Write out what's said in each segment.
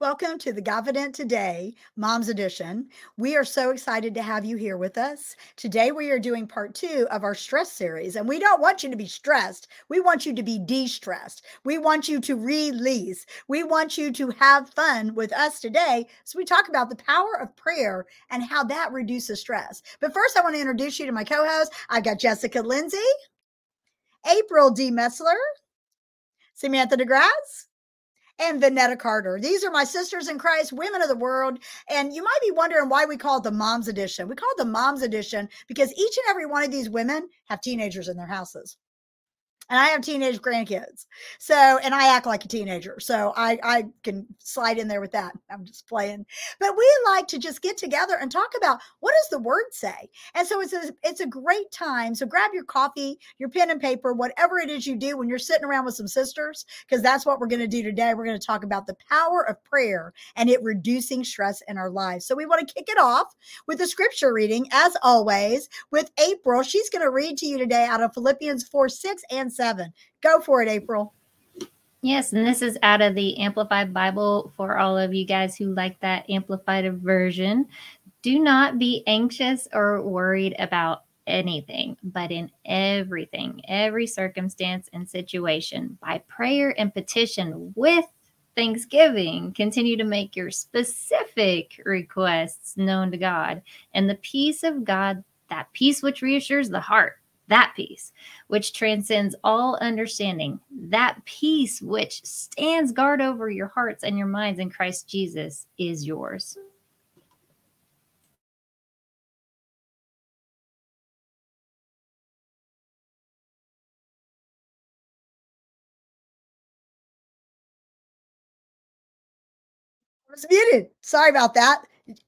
Welcome to the Godfidence Today Moms Edition. We are so excited to have you here with us. Today, we are doing part two of our stress series, and we don't want you to be stressed. We want you to be de stressed. We want you to release. We want you to have fun with us today. So, we talk about the power of prayer and how that reduces stress. But first, I want to introduce you to my co host. I've got Jessica Lindsay, April D. Messler, Samantha DeGrasse and Vanetta Carter. These are my sisters in Christ, women of the world. And you might be wondering why we call it the Moms Edition. We call it the Moms Edition because each and every one of these women have teenagers in their houses and I have teenage grandkids. So, and I act like a teenager. So I, I can slide in there with that. I'm just playing. But we like to just get together and talk about what does the word say? And so it's a, it's a great time. So grab your coffee, your pen and paper, whatever it is you do when you're sitting around with some sisters, because that's what we're going to do today. We're going to talk about the power of prayer and it reducing stress in our lives. So we want to kick it off with a scripture reading, as always, with April. She's going to read to you today out of Philippians 4, 6, and seven. Go for it, April. Yes, and this is out of the Amplified Bible for all of you guys who like that amplified version. Do not be anxious or worried about anything, but in everything, every circumstance and situation, by prayer and petition with thanksgiving, continue to make your specific requests known to God. And the peace of God, that peace which reassures the heart, that peace which transcends all understanding, that peace which stands guard over your hearts and your minds in Christ Jesus is yours. Was muted. Sorry about that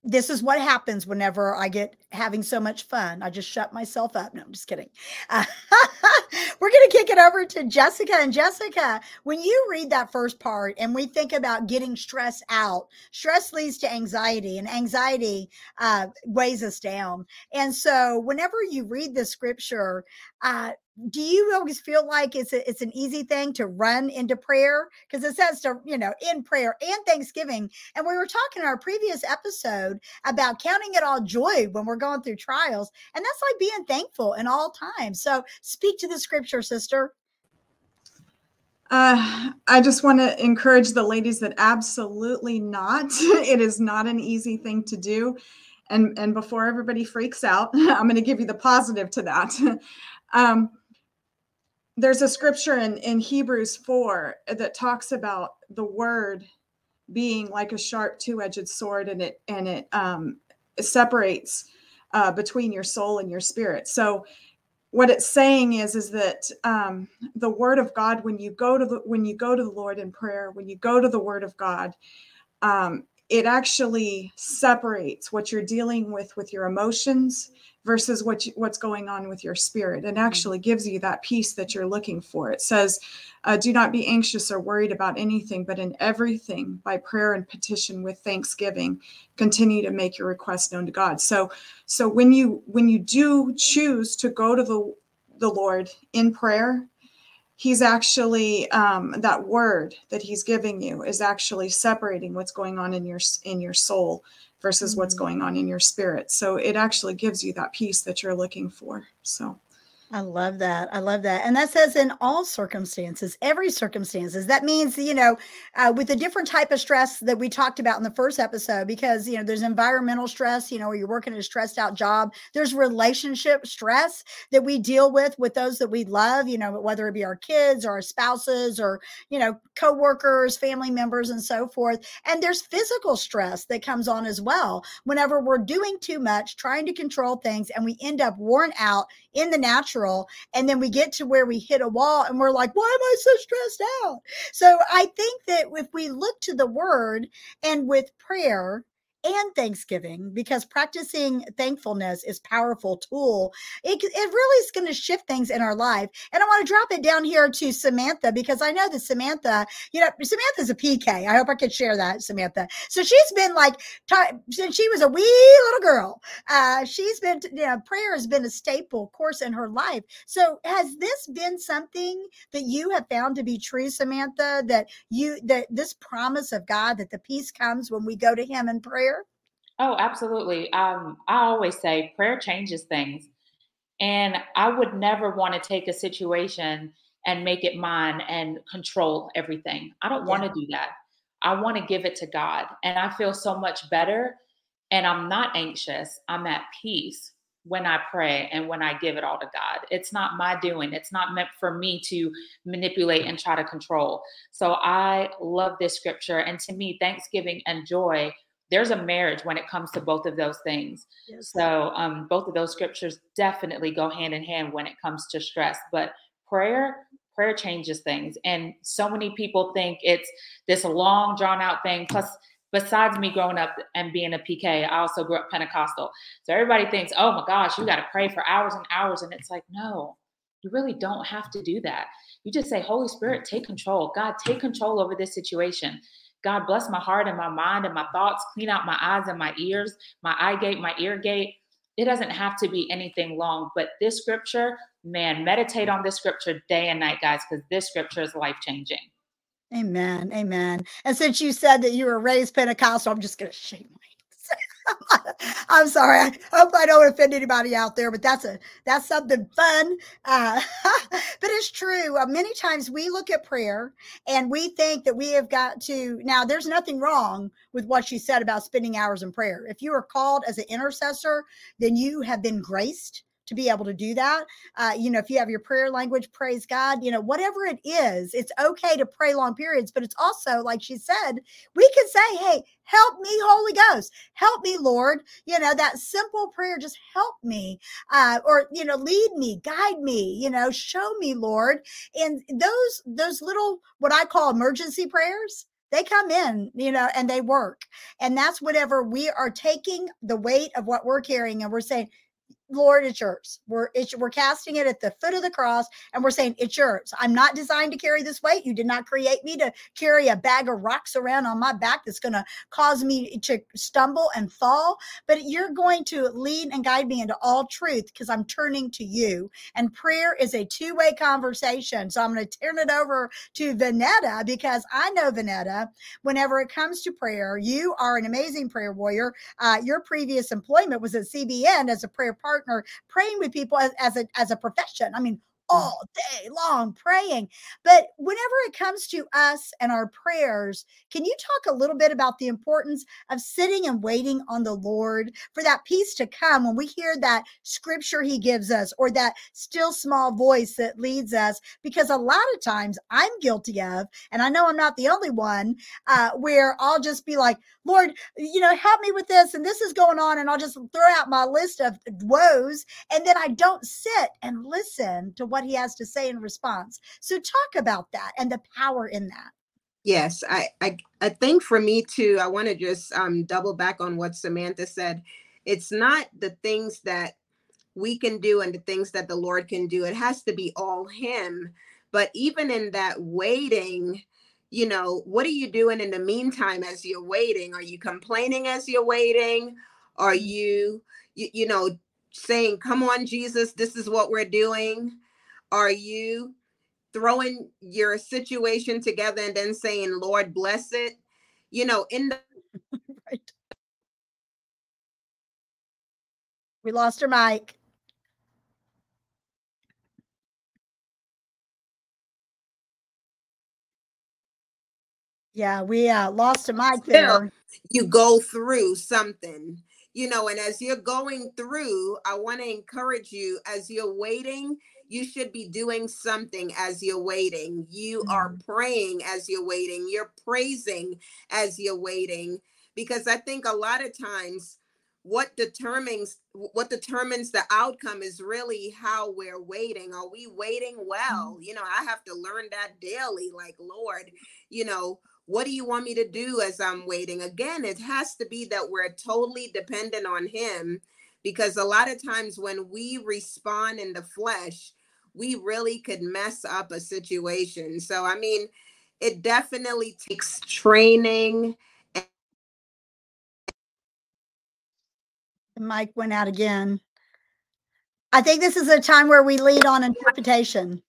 this is what happens whenever I get having so much fun. I just shut myself up. No, I'm just kidding. Uh, we're going to kick it over to Jessica. And Jessica, when you read that first part and we think about getting stress out, stress leads to anxiety, and anxiety uh, weighs us down. And so, whenever you read the scripture, uh, do you always feel like it's a, it's an easy thing to run into prayer because it says to you know in prayer and thanksgiving and we were talking in our previous episode about counting it all joy when we're going through trials and that's like being thankful in all times so speak to the scripture sister uh, I just want to encourage the ladies that absolutely not. it is not an easy thing to do. And, and before everybody freaks out, I'm going to give you the positive to that. um, there's a scripture in, in Hebrews 4 that talks about the word being like a sharp two-edged sword and it and it um separates uh, between your soul and your spirit. So what it's saying is is that um, the word of God when you go to the when you go to the Lord in prayer, when you go to the word of God, um, it actually separates what you're dealing with with your emotions versus what you, what's going on with your spirit. And mm-hmm. actually gives you that peace that you're looking for. It says uh, do not be anxious or worried about anything but in everything by prayer and petition with thanksgiving continue to make your request known to god. So so when you when you do choose to go to the the lord in prayer he's actually um, that word that he's giving you is actually separating what's going on in your in your soul versus what's mm-hmm. going on in your spirit so it actually gives you that peace that you're looking for so I love that. I love that. And that says in all circumstances, every circumstances. That means, you know, uh, with the different type of stress that we talked about in the first episode, because, you know, there's environmental stress, you know, where you're working a stressed out job. There's relationship stress that we deal with with those that we love, you know, whether it be our kids or our spouses or, you know, coworkers, family members, and so forth. And there's physical stress that comes on as well whenever we're doing too much, trying to control things, and we end up worn out in the natural. And then we get to where we hit a wall and we're like, why am I so stressed out? So I think that if we look to the word and with prayer, and thanksgiving because practicing thankfulness is powerful tool. It, it really is going to shift things in our life and i want to drop it down here to samantha because i know that samantha you know samantha's a pk i hope i could share that samantha. So she's been like since she was a wee little girl uh, she's been you know prayer has been a staple course in her life. So has this been something that you have found to be true samantha that you that this promise of god that the peace comes when we go to him in prayer Oh, absolutely. Um, I always say prayer changes things. And I would never want to take a situation and make it mine and control everything. I don't want to do that. I want to give it to God. And I feel so much better. And I'm not anxious. I'm at peace when I pray and when I give it all to God. It's not my doing, it's not meant for me to manipulate and try to control. So I love this scripture. And to me, thanksgiving and joy there's a marriage when it comes to both of those things. Yes. So um, both of those scriptures definitely go hand in hand when it comes to stress. But prayer, prayer changes things, and so many people think it's this long drawn out thing. Plus, besides me growing up and being a PK, I also grew up Pentecostal. So everybody thinks, oh my gosh, you got to pray for hours and hours, and it's like no. You really don't have to do that. You just say, Holy Spirit, take control. God, take control over this situation. God bless my heart and my mind and my thoughts, clean out my eyes and my ears, my eye gate, my ear gate. It doesn't have to be anything long, but this scripture, man, meditate on this scripture day and night, guys, because this scripture is life changing. Amen. Amen. And since you said that you were raised Pentecostal, I'm just going to shake my I'm sorry. I hope I don't offend anybody out there, but that's a that's something fun. Uh, but it's true. Uh, many times we look at prayer and we think that we have got to. Now, there's nothing wrong with what you said about spending hours in prayer. If you are called as an intercessor, then you have been graced to be able to do that. Uh, you know, if you have your prayer language, praise God, you know, whatever it is, it's okay to pray long periods, but it's also, like she said, we can say, hey, help me, Holy Ghost, help me, Lord. You know, that simple prayer, just help me, uh, or, you know, lead me, guide me, you know, show me, Lord. And those, those little, what I call emergency prayers, they come in, you know, and they work. And that's whatever we are taking the weight of what we're carrying and we're saying, Lord, it's yours. We're it's, we're casting it at the foot of the cross, and we're saying it's yours. I'm not designed to carry this weight. You did not create me to carry a bag of rocks around on my back that's going to cause me to stumble and fall. But you're going to lead and guide me into all truth because I'm turning to you. And prayer is a two way conversation. So I'm going to turn it over to Vanetta because I know Vanetta. Whenever it comes to prayer, you are an amazing prayer warrior. Uh, your previous employment was at CBN as a prayer partner partner praying with people as, as a as a profession. I mean. All day long praying. But whenever it comes to us and our prayers, can you talk a little bit about the importance of sitting and waiting on the Lord for that peace to come when we hear that scripture He gives us or that still small voice that leads us? Because a lot of times I'm guilty of, and I know I'm not the only one, uh, where I'll just be like, Lord, you know, help me with this, and this is going on, and I'll just throw out my list of woes, and then I don't sit and listen to what what he has to say in response. So talk about that and the power in that. Yes, I I, I think for me too, I want to just um, double back on what Samantha said. It's not the things that we can do and the things that the Lord can do. It has to be all Him. But even in that waiting, you know, what are you doing in the meantime as you're waiting? Are you complaining as you're waiting? Are you, you, you know, saying, "Come on, Jesus, this is what we're doing"? Are you throwing your situation together and then saying, Lord, bless it? You know, in the right. We lost her mic. Yeah, we uh, lost a mic there. You go through something, you know, and as you're going through, I want to encourage you as you're waiting you should be doing something as you're waiting. You mm-hmm. are praying as you're waiting. You're praising as you're waiting. Because I think a lot of times what determines what determines the outcome is really how we're waiting are we waiting well mm-hmm. you know i have to learn that daily like lord you know what do you want me to do as I'm waiting? Again, it has to be that we're totally dependent on Him because a lot of times when we respond in the flesh, we really could mess up a situation. So, I mean, it definitely takes training. The mic went out again. I think this is a time where we lead on interpretation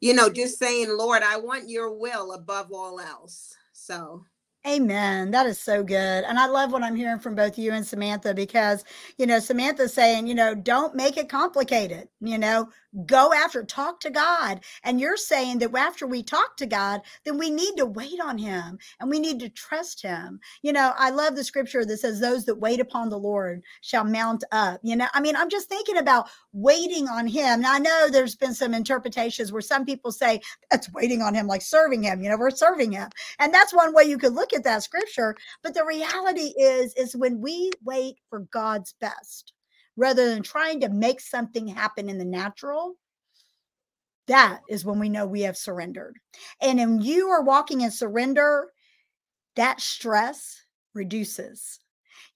you know, just saying, Lord, I want your will above all else. So Amen. That is so good. And I love what I'm hearing from both you and Samantha because, you know, Samantha's saying, you know, don't make it complicated, you know, go after, talk to God. And you're saying that after we talk to God, then we need to wait on Him and we need to trust Him. You know, I love the scripture that says, Those that wait upon the Lord shall mount up. You know, I mean, I'm just thinking about waiting on Him. Now, I know there's been some interpretations where some people say that's waiting on Him, like serving Him, you know, we're serving Him. And that's one way you could look at that scripture. But the reality is, is when we wait for God's best, rather than trying to make something happen in the natural, that is when we know we have surrendered. And when you are walking in surrender, that stress reduces.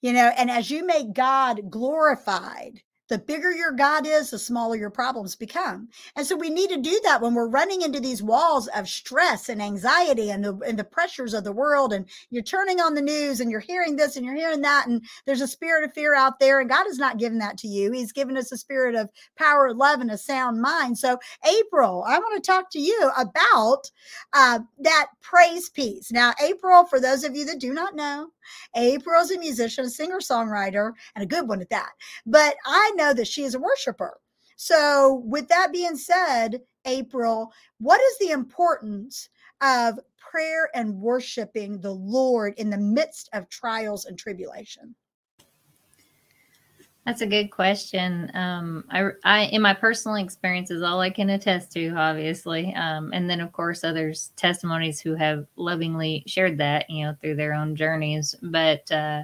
You know, and as you make God glorified, the bigger your God is, the smaller your problems become. And so we need to do that when we're running into these walls of stress and anxiety and the, and the pressures of the world. And you're turning on the news and you're hearing this and you're hearing that. And there's a spirit of fear out there. And God has not given that to you. He's given us a spirit of power, love, and a sound mind. So, April, I want to talk to you about uh, that praise piece. Now, April, for those of you that do not know, April's a musician, a singer songwriter, and a good one at that. But I know that she is a worshiper. So, with that being said, April, what is the importance of prayer and worshiping the Lord in the midst of trials and tribulation? That's a good question. Um, I, I, in my personal experiences, all I can attest to, obviously, um, and then of course others' testimonies who have lovingly shared that, you know, through their own journeys. But uh,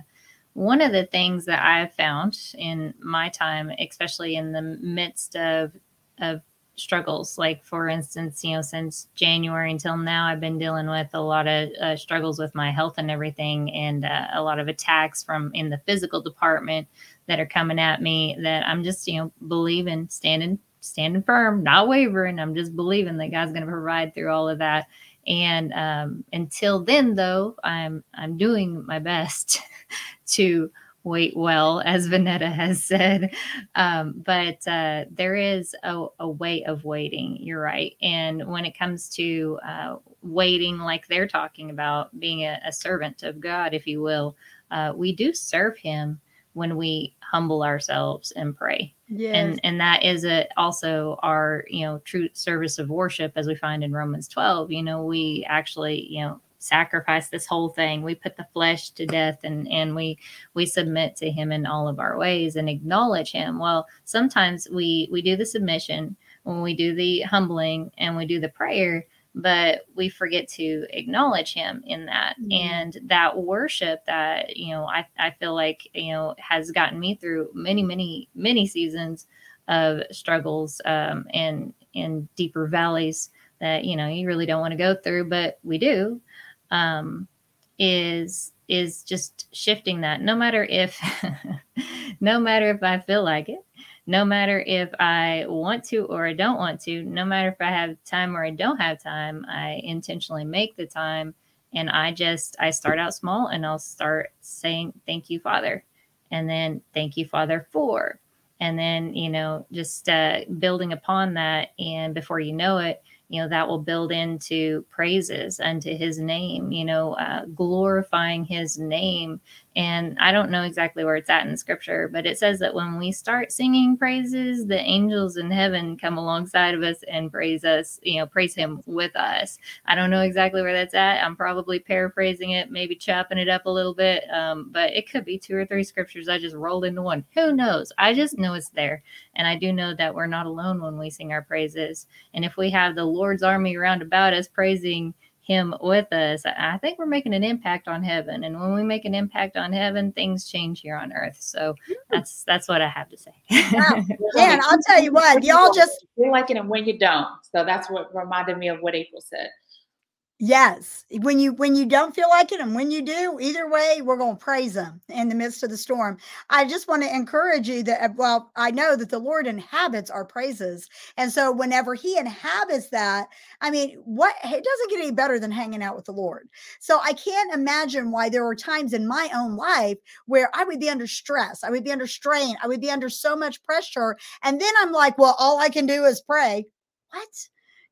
one of the things that I've found in my time, especially in the midst of of struggles, like for instance, you know, since January until now, I've been dealing with a lot of uh, struggles with my health and everything, and uh, a lot of attacks from in the physical department that are coming at me that I'm just, you know, believing, standing, standing firm, not wavering. I'm just believing that God's going to provide through all of that. And um, until then, though, I'm I'm doing my best to wait well, as Vanetta has said. Um, but uh, there is a, a, way of waiting. You're right. And when it comes to uh, waiting, like they're talking about, being a, a servant of God, if you will, uh, we do serve Him when we humble ourselves and pray. Yes. And and that is a, also our, you know, true service of worship as we find in Romans 12. You know, we actually, you know, sacrifice this whole thing. We put the flesh to death and and we we submit to him in all of our ways and acknowledge him. Well, sometimes we we do the submission when we do the humbling and we do the prayer but we forget to acknowledge him in that mm-hmm. and that worship that you know I, I feel like you know has gotten me through many many many seasons of struggles um, and in deeper valleys that you know you really don't want to go through but we do um, is is just shifting that no matter if no matter if i feel like it no matter if I want to or I don't want to, no matter if I have time or I don't have time, I intentionally make the time and I just I start out small and I'll start saying thank you father and then thank you father for and then you know just uh, building upon that and before you know it you know that will build into praises unto his name you know uh, glorifying his name and I don't know exactly where it's at in scripture, but it says that when we start singing praises, the angels in heaven come alongside of us and praise us, you know, praise him with us. I don't know exactly where that's at. I'm probably paraphrasing it, maybe chopping it up a little bit, um, but it could be two or three scriptures I just rolled into one. Who knows? I just know it's there. And I do know that we're not alone when we sing our praises. And if we have the Lord's army around about us praising, him with us, I think we're making an impact on heaven. And when we make an impact on heaven, things change here on earth. So hmm. that's that's what I have to say. wow. Man, I'll tell you what, y'all just you like it and when you don't. So that's what reminded me of what April said. Yes. When you when you don't feel like it and when you do, either way, we're going to praise him in the midst of the storm. I just want to encourage you that uh, well, I know that the Lord inhabits our praises. And so whenever he inhabits that, I mean, what it doesn't get any better than hanging out with the Lord. So I can't imagine why there were times in my own life where I would be under stress, I would be under strain, I would be under so much pressure, and then I'm like, well, all I can do is pray. What?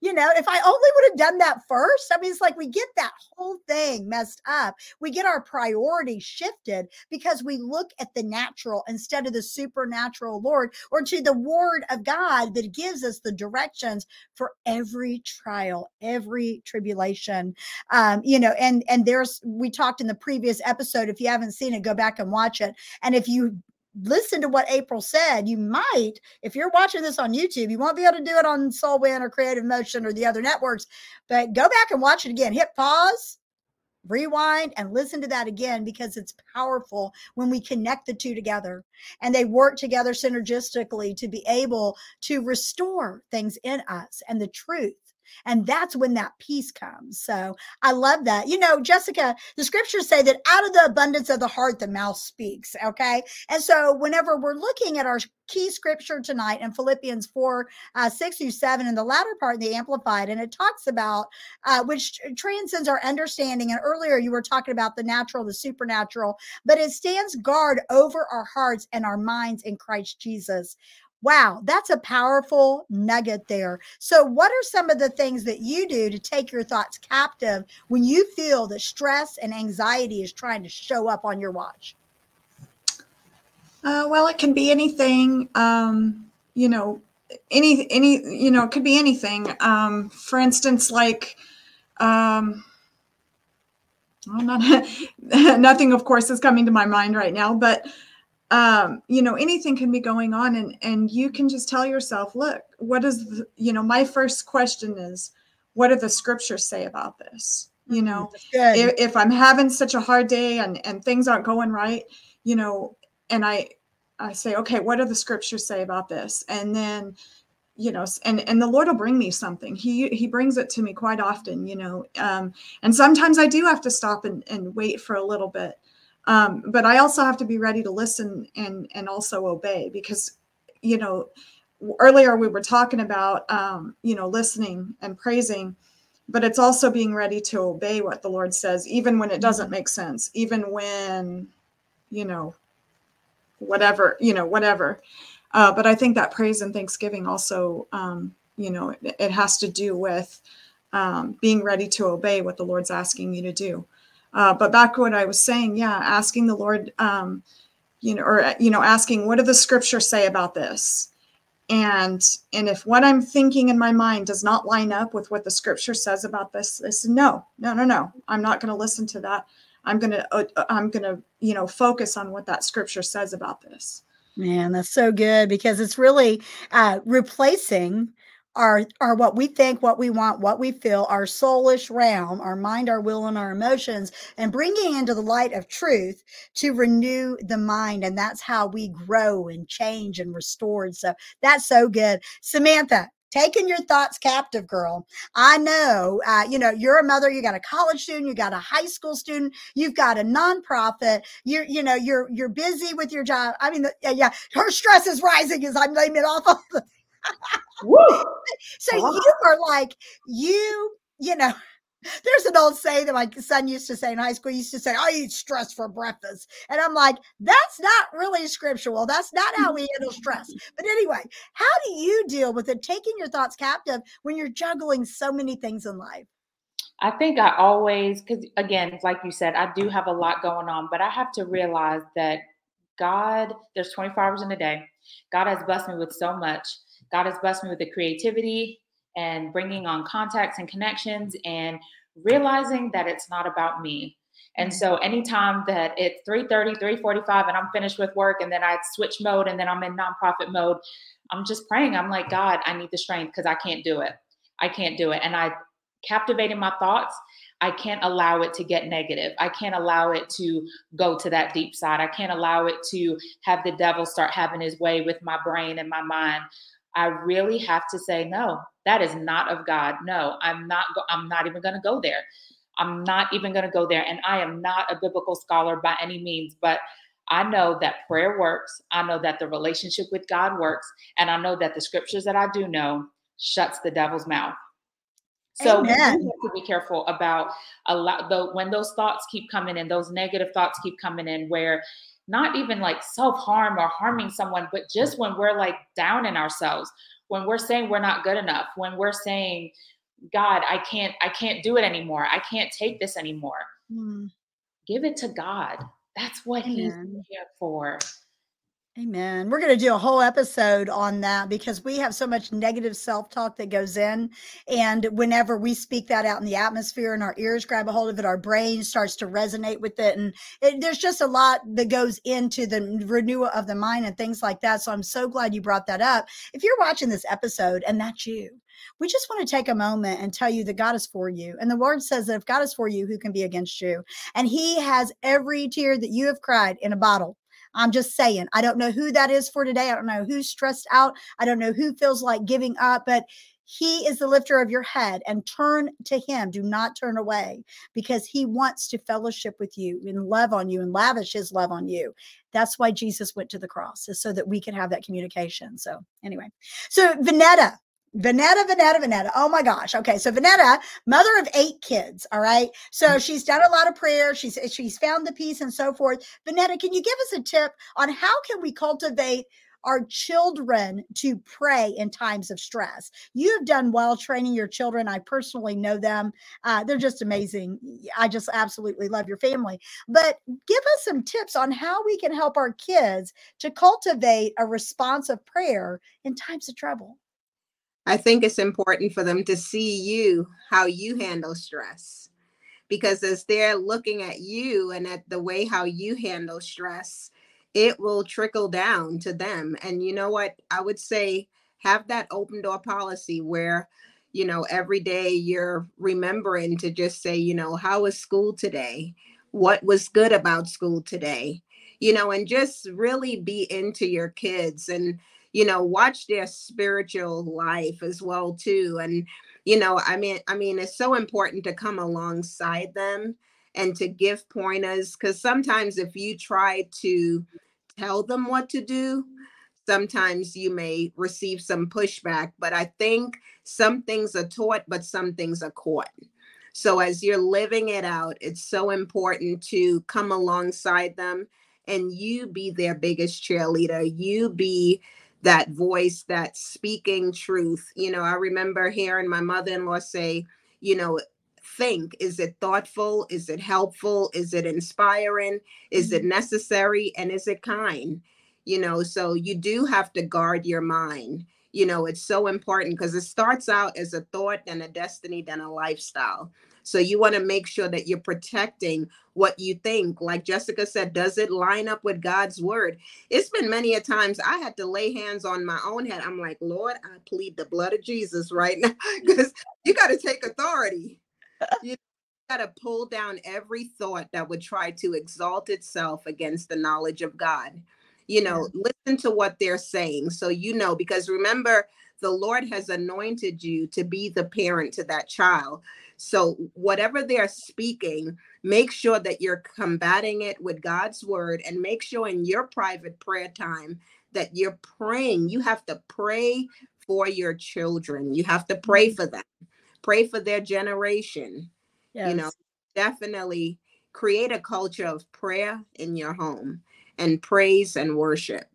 You know, if I only would have done that first, I mean, it's like we get that whole thing messed up. We get our priorities shifted because we look at the natural instead of the supernatural Lord or to the word of God that gives us the directions for every trial, every tribulation. Um, you know, and and there's we talked in the previous episode. If you haven't seen it, go back and watch it. And if you listen to what April said, you might, if you're watching this on YouTube, you won't be able to do it on Soulwind or Creative Motion or the other networks, but go back and watch it again. Hit pause, rewind, and listen to that again because it's powerful when we connect the two together and they work together synergistically to be able to restore things in us and the truth and that's when that peace comes. So I love that. You know, Jessica, the scriptures say that out of the abundance of the heart, the mouth speaks. Okay. And so whenever we're looking at our key scripture tonight in Philippians 4, uh, 6 through 7, in the latter part, the Amplified, and it talks about uh, which transcends our understanding. And earlier you were talking about the natural, the supernatural, but it stands guard over our hearts and our minds in Christ Jesus. Wow, that's a powerful nugget there. So, what are some of the things that you do to take your thoughts captive when you feel that stress and anxiety is trying to show up on your watch? Uh, well, it can be anything. Um, you know, any any you know, it could be anything. Um, for instance, like um, well, not nothing, of course, is coming to my mind right now, but um, you know anything can be going on and and you can just tell yourself look what is the, you know my first question is what do the scriptures say about this? You mm-hmm. know if, if i'm having such a hard day and and things aren't going right you know and i i say okay what do the scriptures say about this? And then you know and and the lord will bring me something. He he brings it to me quite often you know um and sometimes i do have to stop and, and wait for a little bit um, but I also have to be ready to listen and and also obey because, you know, earlier we were talking about um, you know listening and praising, but it's also being ready to obey what the Lord says, even when it doesn't mm-hmm. make sense, even when, you know, whatever you know whatever. Uh, but I think that praise and thanksgiving also, um, you know, it, it, has to do with um, being ready to obey what the Lord's asking you to do. Uh, but back what I was saying, yeah, asking the Lord, um, you know, or you know, asking what do the scriptures say about this, and and if what I'm thinking in my mind does not line up with what the scripture says about this, this no, no, no, no, I'm not going to listen to that. I'm gonna, uh, uh, I'm gonna, you know, focus on what that scripture says about this. Man, that's so good because it's really uh, replacing our our what we think what we want what we feel our soulish realm our mind our will and our emotions and bringing into the light of truth to renew the mind. And that's how we grow and change and restored so that's so good. Samantha taking your thoughts captive girl. I know uh, you know you're a mother you got a college student you got a high school student you've got a nonprofit you're you know you're you're busy with your job. I mean the, yeah her stress is rising as i'm naming off all the so oh. you are like you, you know. There's an old saying that my son used to say in high school. He used to say, "I eat stress for breakfast," and I'm like, "That's not really scriptural. That's not how we handle stress." But anyway, how do you deal with it, taking your thoughts captive when you're juggling so many things in life? I think I always, because again, like you said, I do have a lot going on, but I have to realize that God, there's 24 hours in a day. God has blessed me with so much God has blessed me with the creativity and bringing on contacts and connections and realizing that it's not about me. And so mm-hmm. anytime that it's 3:30, 3:45 and I'm finished with work and then I switch mode and then I'm in nonprofit mode, I'm just praying. I'm like, God, I need the strength because I can't do it. I can't do it. And I captivated my thoughts. I can't allow it to get negative. I can't allow it to go to that deep side. I can't allow it to have the devil start having his way with my brain and my mind. I really have to say, no, that is not of God. No, I'm not, go- I'm not even going to go there. I'm not even going to go there. And I am not a biblical scholar by any means, but I know that prayer works. I know that the relationship with God works. And I know that the scriptures that I do know shuts the devil's mouth. So we have to be careful about a lot though when those thoughts keep coming in, those negative thoughts keep coming in where not even like self-harm or harming someone, but just when we're like down in ourselves, when we're saying we're not good enough, when we're saying, God, I can't, I can't do it anymore. I can't take this anymore. Mm. Give it to God. That's what Amen. he's here for. Amen. We're going to do a whole episode on that because we have so much negative self talk that goes in. And whenever we speak that out in the atmosphere and our ears grab a hold of it, our brain starts to resonate with it. And it, there's just a lot that goes into the renewal of the mind and things like that. So I'm so glad you brought that up. If you're watching this episode and that's you, we just want to take a moment and tell you that God is for you. And the word says that if God is for you, who can be against you? And he has every tear that you have cried in a bottle. I'm just saying, I don't know who that is for today. I don't know who's stressed out. I don't know who feels like giving up, but he is the lifter of your head and turn to him. Do not turn away because he wants to fellowship with you and love on you and lavish his love on you. That's why Jesus went to the cross, is so that we can have that communication. So, anyway, so Vanetta, Vanetta, Vanetta, Vanetta. Oh my gosh. Okay. So Vanetta, mother of eight kids. All right. So mm. she's done a lot of prayer. She's she's found the peace and so forth. Vanetta, can you give us a tip on how can we cultivate our children to pray in times of stress. You have done well training your children. I personally know them. Uh, they're just amazing. I just absolutely love your family. But give us some tips on how we can help our kids to cultivate a response of prayer in times of trouble. I think it's important for them to see you, how you handle stress. Because as they're looking at you and at the way how you handle stress, it will trickle down to them. And you know what? I would say have that open door policy where, you know, every day you're remembering to just say, you know, how was school today? What was good about school today? You know, and just really be into your kids and you know watch their spiritual life as well too and you know i mean i mean it's so important to come alongside them and to give pointers because sometimes if you try to tell them what to do sometimes you may receive some pushback but i think some things are taught but some things are caught. So as you're living it out it's so important to come alongside them and you be their biggest cheerleader you be that voice that speaking truth. You know, I remember hearing my mother in law say, you know, think is it thoughtful? Is it helpful? Is it inspiring? Is it mm-hmm. necessary? And is it kind? You know, so you do have to guard your mind. You know, it's so important because it starts out as a thought, then a destiny, then a lifestyle. So you want to make sure that you're protecting what you think. Like Jessica said, does it line up with God's word? It's been many a times I had to lay hands on my own head. I'm like, Lord, I plead the blood of Jesus right now because you got to take authority. You got to pull down every thought that would try to exalt itself against the knowledge of God. You know, listen to what they're saying so you know, because remember, the Lord has anointed you to be the parent to that child. So, whatever they're speaking, make sure that you're combating it with God's word and make sure in your private prayer time that you're praying. You have to pray for your children, you have to pray mm-hmm. for them, pray for their generation. Yes. You know, definitely create a culture of prayer in your home and praise and worship.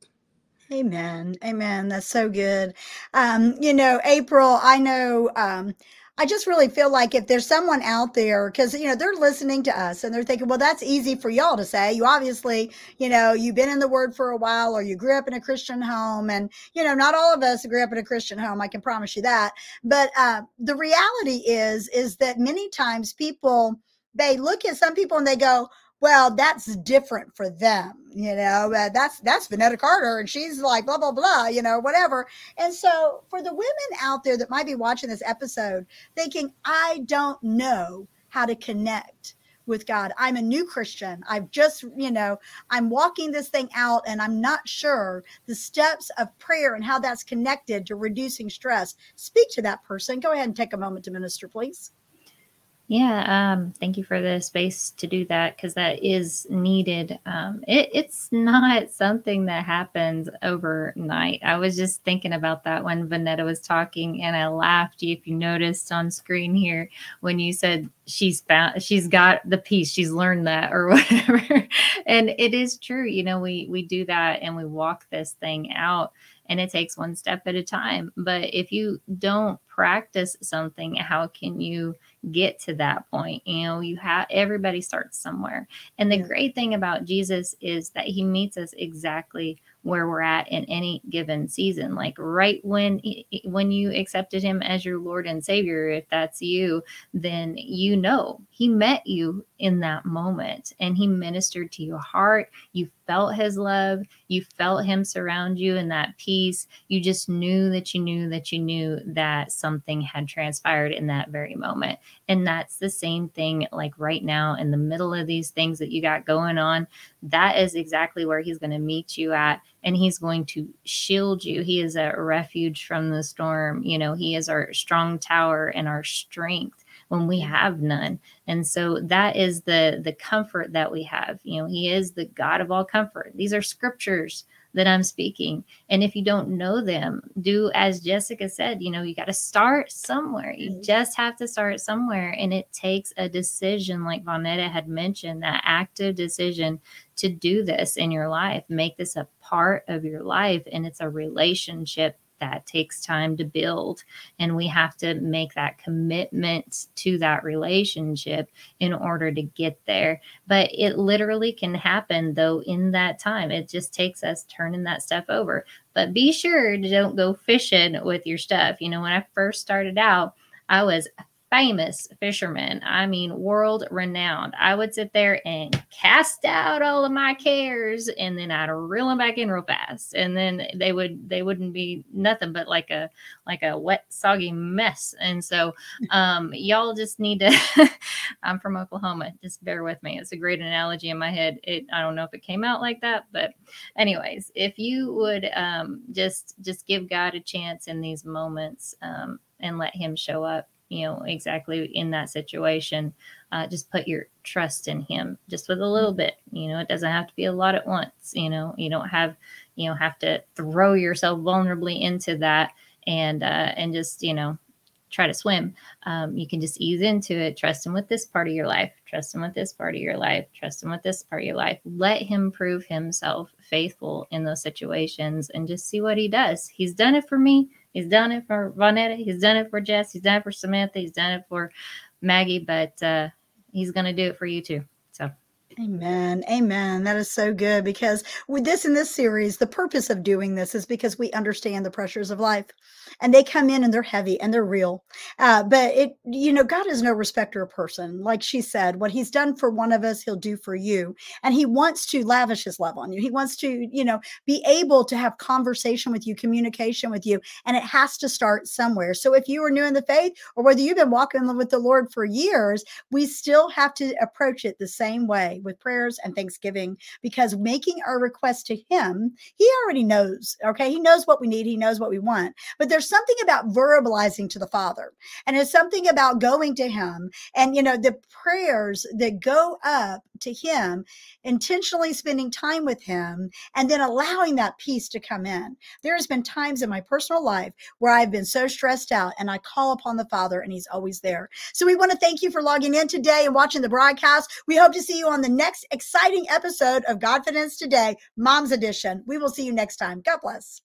Amen. Amen. That's so good. Um, you know, April, I know um I just really feel like if there's someone out there, because you know they're listening to us and they're thinking, well, that's easy for y'all to say. You obviously, you know, you've been in the Word for a while, or you grew up in a Christian home, and you know, not all of us grew up in a Christian home. I can promise you that. But uh, the reality is, is that many times people they look at some people and they go, well, that's different for them, you know. Uh, that's that's Vanetta Carter, and she's like blah blah blah, you know, whatever. And so, for the women out there that might be watching this episode, thinking, I don't know how to connect with God. I'm a new Christian. I've just, you know, I'm walking this thing out and I'm not sure the steps of prayer and how that's connected to reducing stress. Speak to that person. Go ahead and take a moment to minister, please. Yeah, um, thank you for the space to do that because that is needed. Um, it, it's not something that happens overnight. I was just thinking about that when Vanetta was talking, and I laughed. If you noticed on screen here, when you said she's found, she's got the peace, she's learned that, or whatever, and it is true. You know, we we do that and we walk this thing out and it takes one step at a time. But if you don't practice something, how can you get to that point? You know, you have everybody starts somewhere. And the yeah. great thing about Jesus is that he meets us exactly where we're at in any given season. Like right when when you accepted him as your lord and savior if that's you then you know he met you in that moment and he ministered to your heart. You felt his love. You felt him surround you in that peace. You just knew that you knew that you knew that something had transpired in that very moment. And that's the same thing like right now in the middle of these things that you got going on. That is exactly where he's going to meet you at and he's going to shield you. He is a refuge from the storm. You know he is our strong tower and our strength when we have none. And so that is the the comfort that we have. You know he is the god of all comfort. These are scriptures that I'm speaking. And if you don't know them, do as Jessica said, you know, you got to start somewhere. You mm-hmm. just have to start somewhere. And it takes a decision, like Vonetta had mentioned, that active decision to do this in your life, make this a part of your life. And it's a relationship that takes time to build. And we have to make that commitment to that relationship in order to get there. But it literally can happen, though, in that time. It just takes us turning that stuff over. But be sure to don't go fishing with your stuff. You know, when I first started out, I was famous fisherman. I mean, world renowned. I would sit there and cast out all of my cares, and then I'd reel them back in real fast, and then they would they wouldn't be nothing but like a like a wet soggy mess. And so, um, y'all just need to. I'm from Oklahoma. Just bear with me. It's a great analogy in my head. It I don't know if it came out like that, but anyways, if you would um, just just give God a chance in these moments um, and let Him show up you know exactly in that situation uh, just put your trust in him just with a little bit you know it doesn't have to be a lot at once you know you don't have you know have to throw yourself vulnerably into that and uh, and just you know try to swim. Um, you can just ease into it trust him with this part of your life trust him with this part of your life trust him with this part of your life. Let him prove himself faithful in those situations and just see what he does. He's done it for me He's done it for Vonetta. He's done it for Jess. He's done it for Samantha. He's done it for Maggie, but uh, he's going to do it for you too. So. Amen. Amen. That is so good because with this in this series, the purpose of doing this is because we understand the pressures of life and they come in and they're heavy and they're real. Uh, but it, you know, God is no respecter of person. Like she said, what He's done for one of us, He'll do for you, and He wants to lavish His love on you. He wants to, you know, be able to have conversation with you, communication with you, and it has to start somewhere. So if you are new in the faith, or whether you've been walking with the Lord for years, we still have to approach it the same way with prayers and thanksgiving because making our request to Him, He already knows. Okay, He knows what we need. He knows what we want. But there's there's something about verbalizing to the Father, and it's something about going to Him. And, you know, the prayers that go up to Him, intentionally spending time with Him, and then allowing that peace to come in. There has been times in my personal life where I've been so stressed out, and I call upon the Father, and He's always there. So we want to thank you for logging in today and watching the broadcast. We hope to see you on the next exciting episode of Godfidence Today, Mom's Edition. We will see you next time. God bless.